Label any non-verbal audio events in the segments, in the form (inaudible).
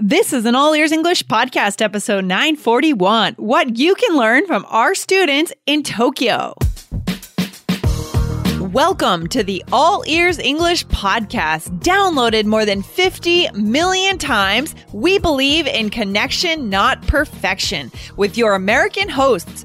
This is an All Ears English podcast, episode 941 What you can learn from our students in Tokyo. Welcome to the All Ears English podcast, downloaded more than 50 million times. We believe in connection, not perfection, with your American hosts,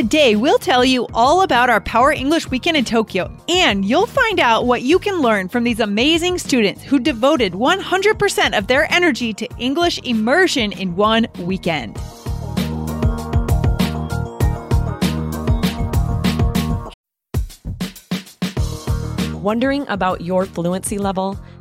Today, we'll tell you all about our Power English Weekend in Tokyo, and you'll find out what you can learn from these amazing students who devoted 100% of their energy to English immersion in one weekend. Wondering about your fluency level?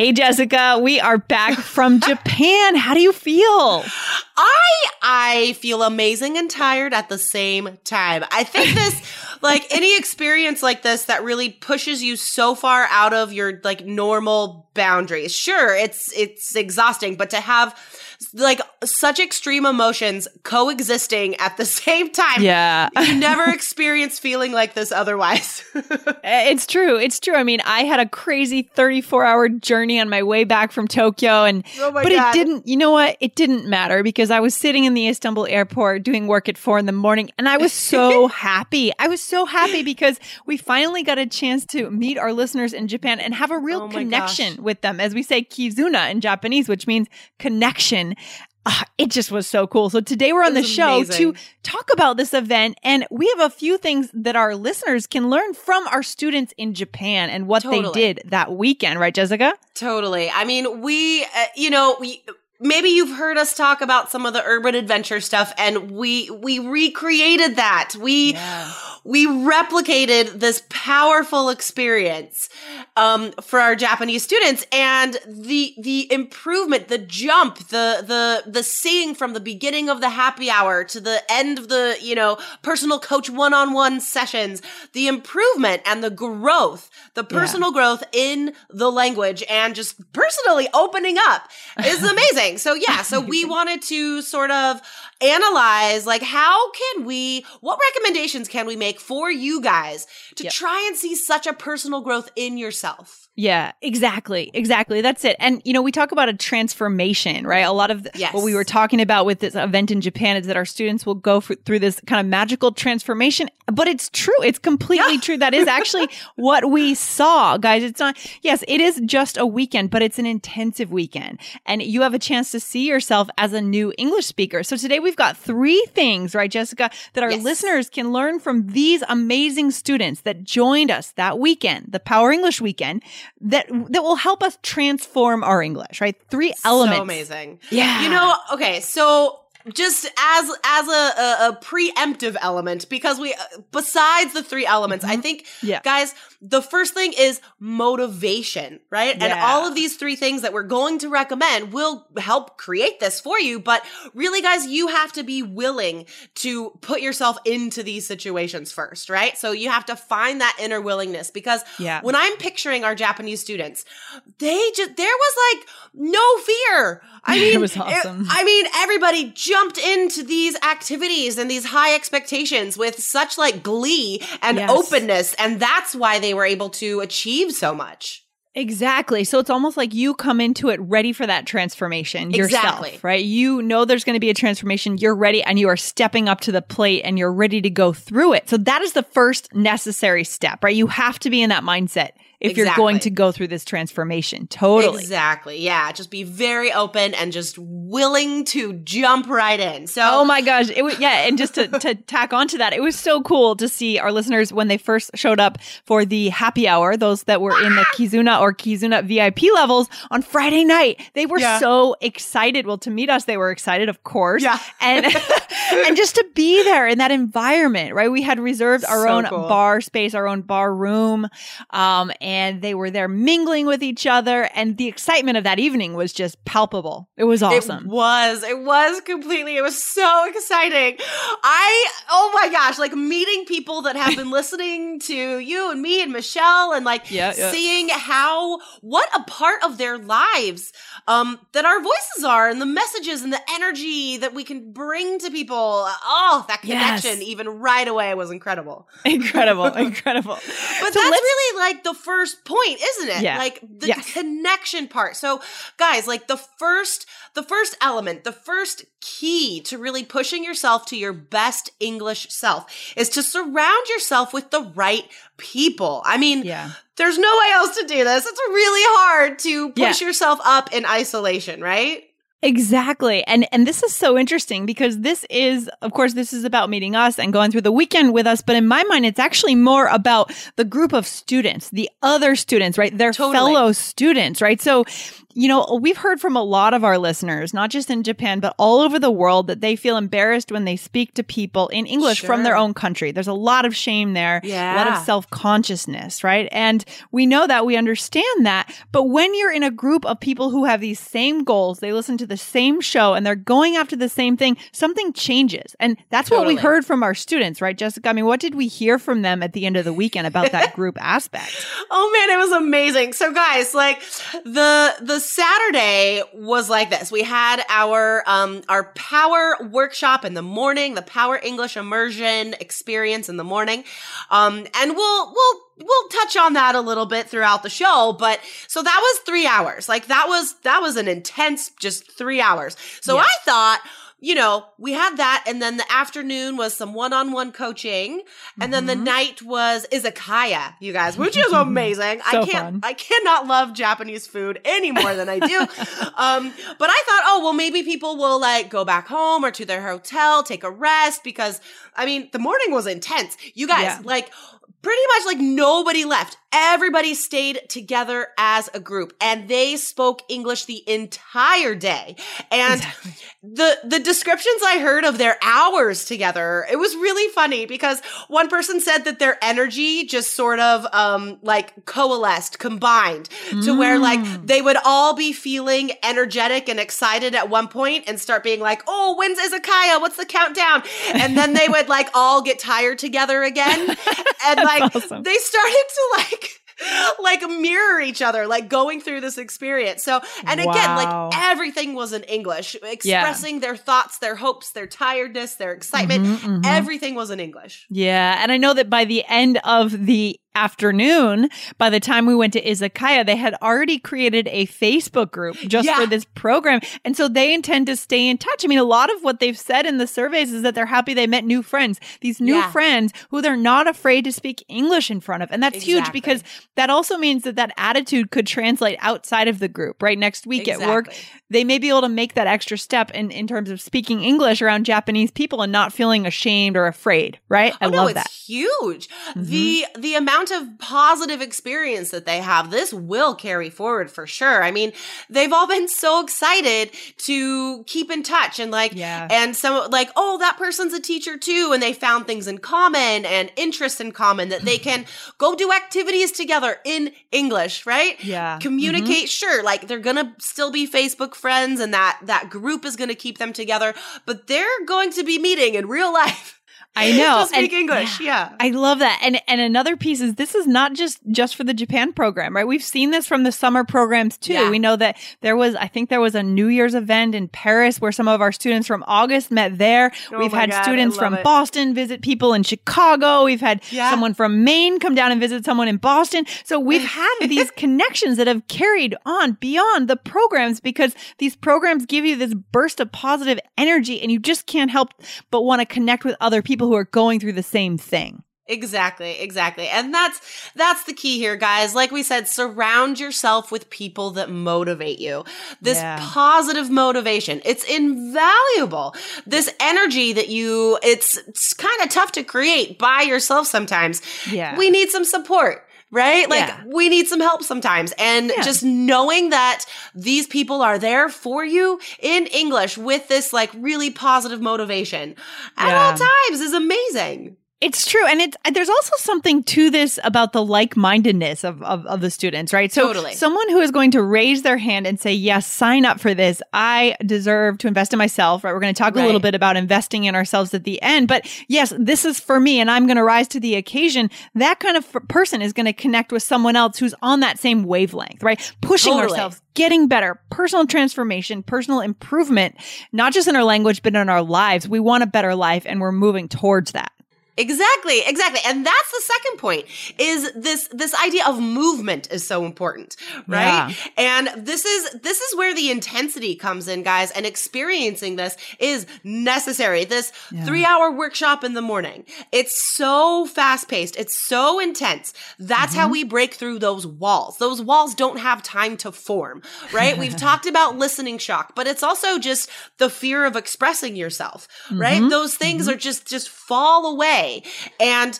Hey, Jessica, we are back from (laughs) Japan. How do you feel? I I feel amazing and tired at the same time. I think (laughs) this like any experience like this that really pushes you so far out of your like normal boundaries. Sure, it's it's exhausting, but to have like such extreme emotions coexisting at the (laughs) same time. Yeah. you never experience feeling like this otherwise. (laughs) Eh, it's true. It's true. I mean, I had a crazy 34 hour journey on my way back from Tokyo and oh but God. it didn't, you know what? It didn't matter because I was sitting in the Istanbul airport doing work at four in the morning and I was so (laughs) happy. I was so happy because we finally got a chance to meet our listeners in Japan and have a real Oh connection gosh. with them. As we say kizuna in Japanese, which means connection. Ah, it just was so cool. So today we're on the show amazing. to talk about this event and we have a few things that our listeners can learn from our students in Japan and what they did that weekend, right Jessica? Totally. I mean, we, uh, you know, we, maybe you've heard us talk about some of the urban adventure stuff and we, we recreated that. We, we replicated this powerful experience, um, for our Japanese students and the, the improvement, the jump, the, the, the seeing from the beginning of the happy hour to the end of the, you know, personal coach one-on-one sessions, the improvement and the growth, the personal growth in the language and just personally opening up is (laughs) amazing. So yeah, so we (laughs) wanted to sort of analyze like how can we what recommendations can we make for you guys to Yep. try and see such a personal growth in yourself. Yeah, exactly. Exactly. That's it. And, you know, we talk about a transformation, right? A lot of the, Yes. what we were talking about with this event in Japan is that our students will go f- through this kind of magical transformation. But it's true. It's completely Yeah. true. That is actually (laughs) what we saw, guys. It's not, yes, it is just a weekend, but it's an intensive weekend. And you have a chance to see yourself as a new English speaker. So today we've got three things, right, Jessica, that our Yes. listeners can learn from these amazing students that joined us that weekend, the Power English weekend, that that will help us transform our English, right? Three elements. So amazing. Yeah. You know, okay, so just as as a, a, a preemptive element because we uh, besides the three elements i think Mm-hmm. Yeah. guys the first thing is motivation right and all of these three things that we're going to recommend will help create this for you but really guys you have to be willing to put yourself into these situations first right so you have to find that inner willingness because Yeah. when i'm picturing our japanese students they just there was like no fear i (laughs) mean It was awesome. I mean, everybody jumped into these activities and these high expectations with such like glee and Yes. openness. And that's why they were able to achieve so much. Exactly. So it's almost like you come into it ready for that transformation Exactly. yourself, right? You know there's going to be a transformation. You're ready and you are stepping up to the plate and you're ready to go through it. So that is the first necessary step, right? You have to be in that mindset. If you're going to go through this transformation. Totally. Exactly. Yeah. Just be very open and just willing to jump right in. So, Oh my gosh. It was, yeah. And just to, to tack onto that, it was so cool to see our listeners when they first showed up for the happy hour, those that were in the (laughs) Kizuna or Kizuna VIP levels on Friday night. They were Yeah. so excited. Well, to meet us, they were excited, of course. Yeah. And, (laughs) and just to be there in that environment, right? We had reserved our So own cool. bar space, our own bar room. Um, and they were there mingling with each other. And the excitement of that evening was just palpable. It was awesome. It was. It was completely. It was so exciting. I, oh my gosh, like meeting people that have been (laughs) listening to you and me and Michelle and like Yeah, yeah. seeing how, what a part of their lives, um, that our voices are and the messages and the energy that we can bring to people. Oh, that Yes. connection, even right away, was incredible. incredible. (laughs) Incredible. But So that's really like the first point, isn't it? Yeah. Like the Yes. connection part. So guys, like the first the first element, the first key to really pushing yourself to your best English self is to surround yourself with the right people. I mean, Yeah. there's no way else to do this. It's really hard to push Yeah. yourself up in isolation, right? Exactly. And and this is so interesting because this is of course this is about meeting us and going through the weekend with us, but in my mind it's actually more about the group of students, the other students, right? Their Totally. fellow students, right? So you know, we've heard from a lot of our listeners, not just in Japan, but all over the world, that they feel embarrassed when they speak to people in English from their own country. There's a lot of shame there, a lot of self consciousness, right? And we know that, we understand that. But when you're in a group of people who have these same goals, they listen to the same show and they're going after the same thing, something changes. And that's what we heard from our students, right, Jessica? I mean, what did we hear from them at the end of the weekend about that (laughs) group aspect? Oh man, it was amazing. So guys, like the the Saturday was like this. We had our um our power workshop in the morning, the power English immersion experience in the morning. Um and we'll we'll we'll touch on that a little bit throughout the show, but so that was 3 hours. Like that was that was an intense just 3 hours. So Yeah. I thought you know, we had that, and then the afternoon was some one-on-one coaching, and then the Mhm. night was izakaya, you guys, which is (laughs) amazing. So I can't, fun. I cannot love Japanese food any more than I do. (laughs) um, but I thought, oh well, maybe people will like go back home or to their hotel, take a rest because I mean, the morning was intense. You guys, Yeah. like, pretty much like nobody left. Everybody stayed together as a group, and they spoke English the entire day. And Exactly. the the descriptions I heard of their hours together, it was really funny because one person said that their energy just sort of um like coalesced, combined to where like Mm. they would all be feeling energetic and excited at one point and start being like, "Oh, when's Izakaya? What's the countdown?" And then they would like all get tired together again (laughs) and like awesome. they started to like (laughs) like mirror each other like going through this experience so and again Wow. like everything was in english expressing their thoughts their hopes their tiredness their excitement Mhm, mhm. everything was in english Yeah. And I know that by the end of the afternoon, by the time we went to Izakaya, they had already created a Facebook group just Yeah. for this program. And so they intend to stay in touch. I mean, a lot of what they've said in the surveys is that they're happy they met new friends, these new Yeah. friends who they're not afraid to speak English in front of. And that's huge because that also means that that attitude could translate outside of the group, right? Next week at work, they may be able to make that extra step in, in terms of speaking English around Japanese people and not feeling ashamed or afraid, right? I oh, no, love it's that. huge. Mhm. The the amount of positive experience that they have, this will carry forward for sure. I mean, they've all been so excited to keep in touch and like Yeah. and some like, oh, that person's a teacher too, and they found things in common and interests in common that they can go do activities together in English, right? Yeah. communicate mm-hmm. sure like they're gonna still be facebook friends and that that group is gonna keep them together but they're going to be meeting in real life I know. speak And- english yeah, I love that. And and another piece is this is not just just for the Japan program, right? We've seen this from the summer programs too. Yeah. We know that there was I think there was a New Year's event in Paris where some of our students from August met there. Oh We've had God, students from it. Boston visit people in Chicago. We've had Yeah. someone from Maine come down and visit someone in Boston. So we've (laughs) had these connections that have carried on beyond the programs because these programs give you this burst of positive energy and you just can't help but want to connect with other people who are going through the same thing. Exactly, exactly. And that's that's the key here, guys. Like we said, surround yourself with people that motivate you. This Yeah. positive motivation. It's invaluable. This energy that you it's, it's kind of tough to create by yourself sometimes. Yeah. We need some support. Right? Like Yeah. we need some help sometimes. And Yeah. just knowing that these people are there for you in English with this like really positive motivation at Yeah. all times is amazing. It's true. And it's, there's also something to this about the like mindedness of, of, of the students, right? So, Totally. someone who is going to raise their hand and say, Yes, sign up for this. I deserve to invest in myself, right? We're going to talk a little bit about investing in ourselves at the end. But yes, this is for me and I'm going to rise to the occasion. That kind of f- person is going to connect with someone else who's on that same wavelength, right? Pushing Totally. ourselves, getting better, personal transformation, personal improvement, not just in our language, but in our lives. We want a better life and we're moving towards that. Exactly, exactly. And that's the second point is this this idea of movement is so important, right? And this is this is where the intensity comes in, guys, and experiencing this is necessary. This 3-hour workshop in the morning. It's so fast-paced, it's so intense. That's how mm-hmm. we break through those walls. Those walls don't have time to form, right? We've (laughs) talked about listening shock, but it's also just the fear of expressing yourself, right? Mm-hmm. Those things mm-hmm. are just just fall away and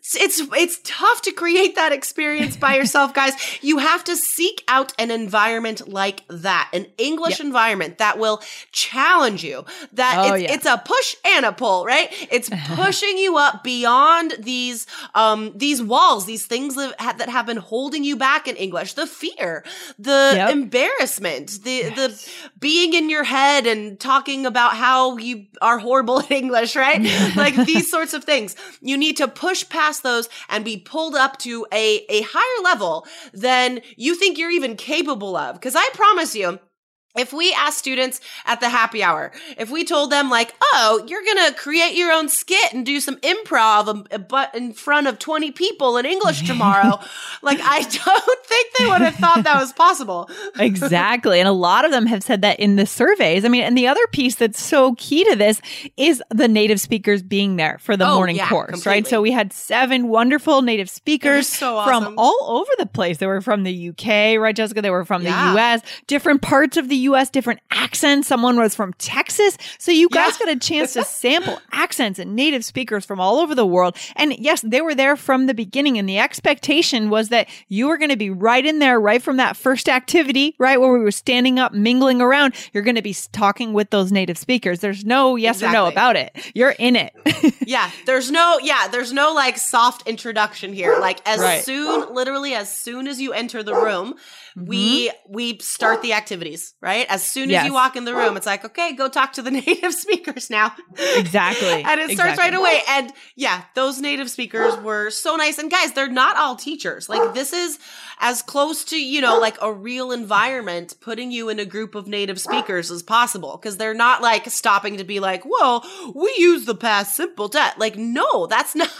it's, it's it's tough to create that experience by (laughs) yourself guys. You have to seek out an environment like that an english environment that will challenge you that Oh, it's, yeah. it's a push and a pull right? It's (laughs) pushing you up beyond these um these walls these things that, that have been holding you back in english. The fear the Yep. embarrassment the the being in your head and talking about how you are horrible (laughs) at english right? Like these sorts of things. You need to push past those and be pulled up to a a higher level than you think you're even capable of. Because i promise you if we asked students at the happy hour, if we told them like, "Oh, you're gonna create your own skit and do some improv, but in front of 20 people in English tomorrow," (laughs) like I don't think they would have thought that was possible. (laughs) exactly. And a lot of them have said that in the surveys. I mean, and the other piece that's so key to this is the native speakers being there for the Oh, morning yeah, course, right? So we had seven wonderful native speakers so from all over the place. They were from the UK, right, Jessica? They were from Yeah. the US, different parts of the US, different accents. Someone was from Texas. So you guys Yeah. got a chance to (laughs) sample accents and native speakers from all over the world. And yes, they were there from the beginning. And the expectation was that you were going to be right in there, right from that first activity, right where we were standing up, mingling around. You're going to be talking with those native speakers. There's no yes or no about it. You're in it. (laughs) yeah, there's no yeah, there's no like soft introduction here. Like as Right. soon literally as soon as you enter the room, Mm-hmm. we we start the activities, right? As soon as Yes. you walk in the room, it's like, "Okay, go talk to the (laughs) native speakers now." Exactly. (laughs) and it starts Exactly. right away. And yeah, those native speakers were so nice. And guys, they're not all teachers. Like this is as close to, you know, like a real environment putting you in a group of native speakers as possible. Cause they're not like stopping to be like, well, we use the past simple tense. Like, no, that's (laughs) not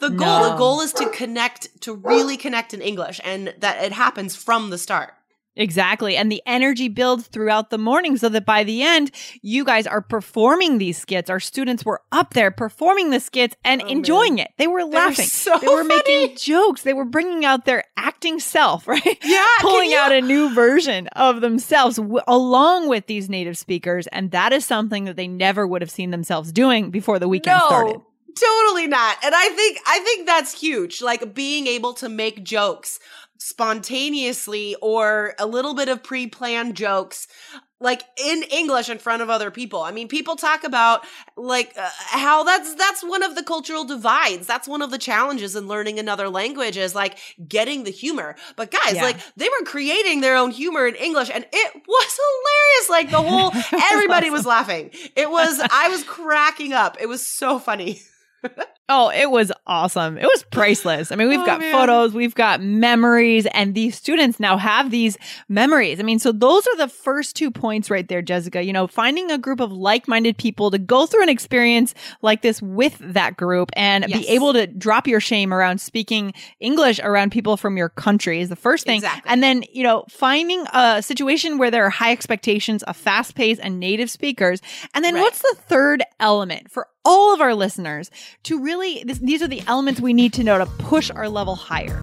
the goal. The goal is to connect, to really connect in English and that it happens from the start. Exactly. And the energy builds throughout the morning so that by the end, you guys are performing these skits. Our students were up there performing the skits and oh, enjoying it. They were laughing. so they were making jokes. They were bringing out their acting self, (laughs) right? Yeah, Pulling out a new version of themselves w- along with these native speakers. And that is something that they never would have seen themselves doing before the weekend started. Totally not. And I think I think that's huge. Like being able to make jokes spontaneously or a little bit of pre-planned jokes like in English in front of other people. I mean, people talk about like uh, how that's that's one of the cultural divides. That's one of the challenges in learning another language is like getting the humor. But guys, Yeah. like they were creating their own humor in English and it was hilarious. Like the whole (laughs) everybody was laughing. It was I was (laughs) cracking up. It was so funny. (laughs) Oh, it was awesome. It was priceless. I mean, we've Oh, got man. photos, we've got memories, and these students now have these memories. I mean, so those are the first two points right there, Jessica. You know, finding a group of like minded people to go through an experience like this with that group and Yes. be able to drop your shame around speaking English around people from your country is the first thing. Exactly. And then, you know, finding a situation where there are high expectations, a fast pace, and native speakers. And then Right. what's the third element for all of our listeners to really really, this, these are the elements we need to know to push our level higher.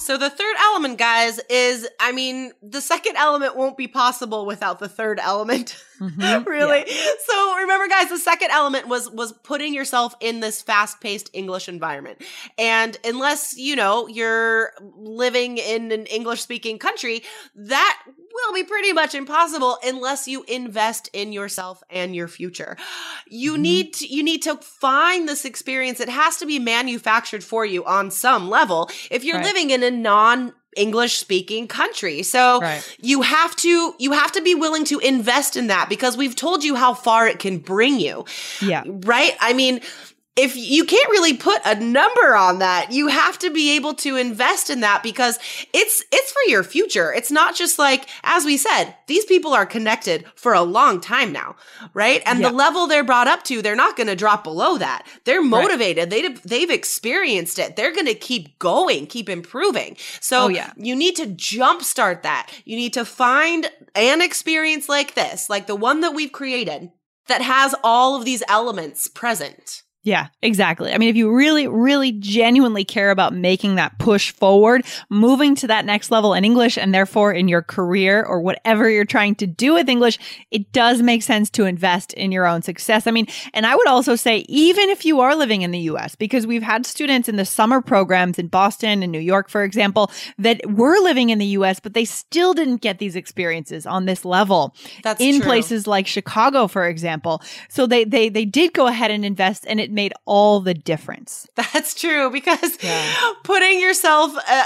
So the third element, guys, is I mean, the second element won't be possible without the third element. Mm-hmm. (laughs) really. Yeah. So remember, guys, the second element was was putting yourself in this fast-paced English environment. And unless, you know, you're living in an English-speaking country, that will be pretty much impossible unless you invest in yourself and your future. You mm-hmm. need to, you need to find this experience. It has to be manufactured for you on some level. If you're right. living in a non English speaking country. So right. you have to you have to be willing to invest in that because we've told you how far it can bring you. Yeah. Right? I mean, if you can't really put a number on that, you have to be able to invest in that because it's it's for your future. It's not just like as we said, these people are connected for a long time now, right? And the level they're brought up to, they're not going to drop below that. They're motivated. Right. They they've experienced it. They're going to keep going, keep improving. So oh, yeah. you need to jumpstart that. You need to find an experience like this, like the one that we've created that has all of these elements present. Yeah, exactly. I mean, if you really, really genuinely care about making that push forward, moving to that next level in English and therefore in your career or whatever you're trying to do with English, it does make sense to invest in your own success. I mean, and I would also say, even if you are living in the US, because we've had students in the summer programs in Boston and New York, for example, that were living in the US, but they still didn't get these experiences on this level. That's in true. places like Chicago, for example. So they, they, they did go ahead and invest and it it made all the difference. That's true because yeah. putting yourself, uh,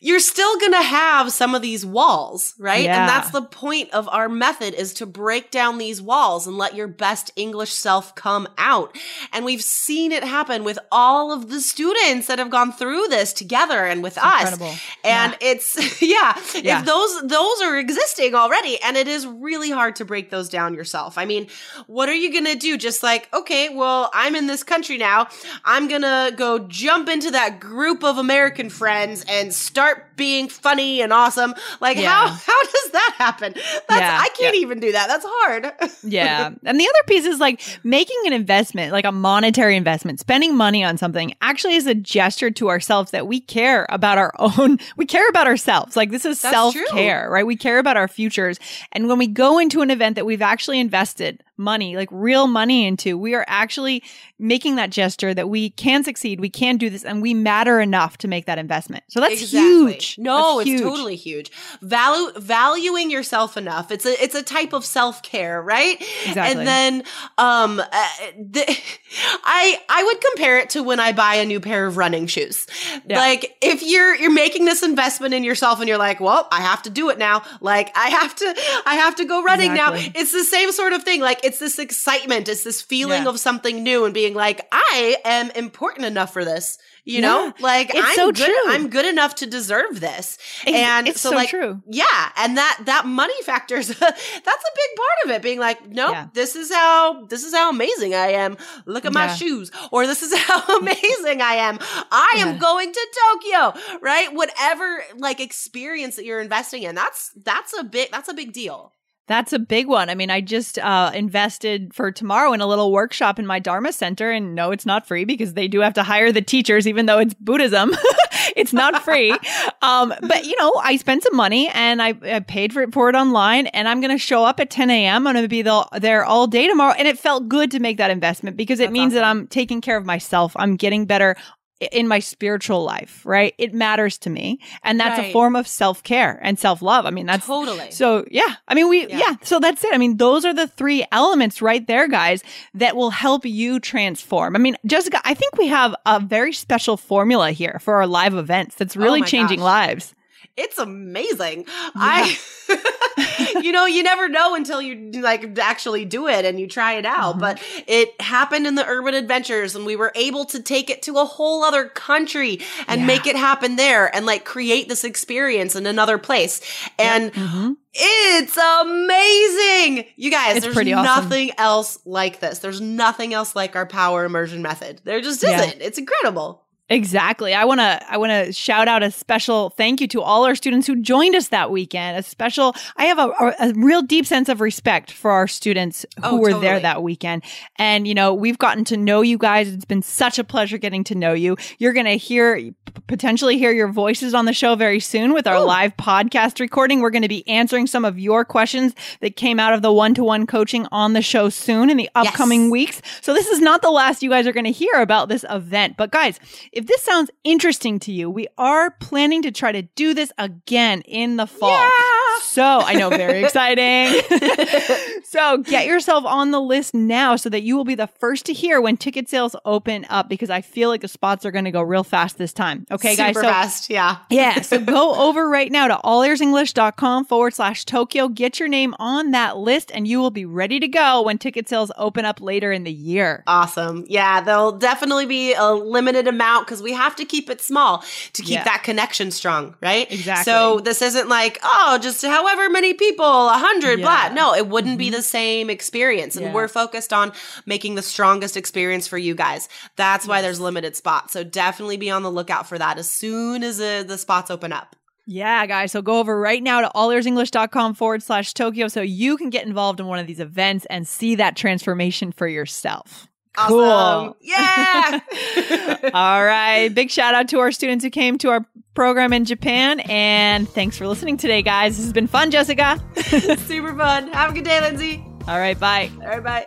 you're still going to have some of these walls, right? Yeah. And that's the point of our method is to break down these walls and let your best English self come out. And we've seen it happen with all of the students that have gone through this together and with it's us. Incredible. And yeah. it's, yeah, (laughs) yeah, if those, those are existing already and it is really hard to break those down yourself. I mean, what are you going to do? Just like, okay, well, I'm in this country now. I'm going to go jump into that group of American friends and start start being funny and awesome. Like yeah. how how does that happen? That's yeah. I can't yeah. even do that. That's hard. (laughs) yeah. And the other piece is like making an investment, like a monetary investment, spending money on something actually is a gesture to ourselves that we care about our own (laughs) we care about ourselves. Like this is self-care, right? We care about our futures. And when we go into an event that we've actually invested money, like real money into, we are actually making that gesture that we can succeed, we can do this, and we matter enough to make that investment. So that's exactly. huge. No, that's it's huge. totally huge. Value valuing yourself enough. It's a it's a type of self care, right? Exactly. And then, um, uh, the, (laughs) I I would compare it to when I buy a new pair of running shoes. Yeah. Like if you're you're making this investment in yourself, and you're like, well, I have to do it now. Like I have to I have to go running exactly. now. It's the same sort of thing. Like it's this excitement, it's this feeling yeah. of something new and being like, I am important enough for this. You know, yeah, like it's I'm so good, true. I'm good enough to deserve this. And it's so, so like, true. Yeah. And that, that money factors, (laughs) that's a big part of it. Being like, nope, yeah. this is how, this is how amazing I am. Look at my shoes. Or this is (laughs) how amazing I am. I am going to Tokyo, right? Whatever like experience that you're investing in, that's, that's a big, that's a big deal. That's a big one. I mean, I just uh, invested for tomorrow in a little workshop in my Dharma center. And no, it's not free because they do have to hire the teachers, even though it's Buddhism. (laughs) it's not free. (laughs) um, but, you know, I spent some money and I, I paid for it, for it online. And I'm going to show up at 10 a.m. I'm going to be the, there all day tomorrow. And it felt good to make that investment because it That's means awesome. that I'm taking care of myself. I'm getting better in my spiritual life, right? It matters to me. And that's right. a form of self care and self love. I mean, that's totally. So, yeah. I mean, we, yeah. yeah. So that's it. I mean, those are the three elements right there, guys, that will help you transform. I mean, Jessica, I think we have a very special formula here for our live events that's oh really changing gosh. lives. It's amazing. Yeah. I (laughs) you know, you never know until you like actually do it and you try it out. Mm-hmm. But it happened in the urban adventures and we were able to take it to a whole other country and yeah. make it happen there and like create this experience in another place. And mm-hmm. It's amazing. You guys, it's there's nothing awesome. else like this. There's nothing else like our power immersion method. There just isn't. It's incredible. Exactly. I want to I want to shout out a special thank you to all our students who joined us that weekend. A special I have a, a real deep sense of respect for our students who oh, were totally. there that weekend. And you know, we've gotten to know you guys. It's been such a pleasure getting to know you. You're going to hear potentially hear your voices on the show very soon with our Ooh. live podcast recording. We're going to be answering some of your questions that came out of the one-to-one coaching on the show soon in the upcoming yes. weeks. So this is not the last you guys are going to hear about this event. But guys, if this sounds interesting to you, we are planning to try to do this again in the fall. So I know, very exciting. (laughs) so get yourself on the list now so that you will be the first to hear when ticket sales open up because I feel like the spots are going to go real fast this time. Okay, Super guys. So, fast. Yeah. yeah. So (laughs) go over right now to allearsenglish.com forward slash Tokyo. Get your name on that list and you will be ready to go when ticket sales open up later in the year. Awesome. Yeah. There'll definitely be a limited amount because we have to keep it small to keep yeah. that connection strong, right? Exactly. So this isn't like, oh, just however many people, a hundred, yeah. blah. No, it wouldn't mm-hmm. be the same experience. And yeah. we're focused on making the strongest experience for you guys. That's yes. why there's limited spots. So definitely be on the lookout for that as soon as the, the spots open up. Yeah, guys. So go over right now to allearsenglish.com forward slash Tokyo so you can get involved in one of these events and see that transformation for yourself. Cool. Yeah. (laughs) All right. Big shout out to our students who came to our program in Japan. And thanks for listening today, guys. This has been fun, Jessica. (laughs) Super fun. Have a good day, Lindsay. All right. Bye. All right. Bye.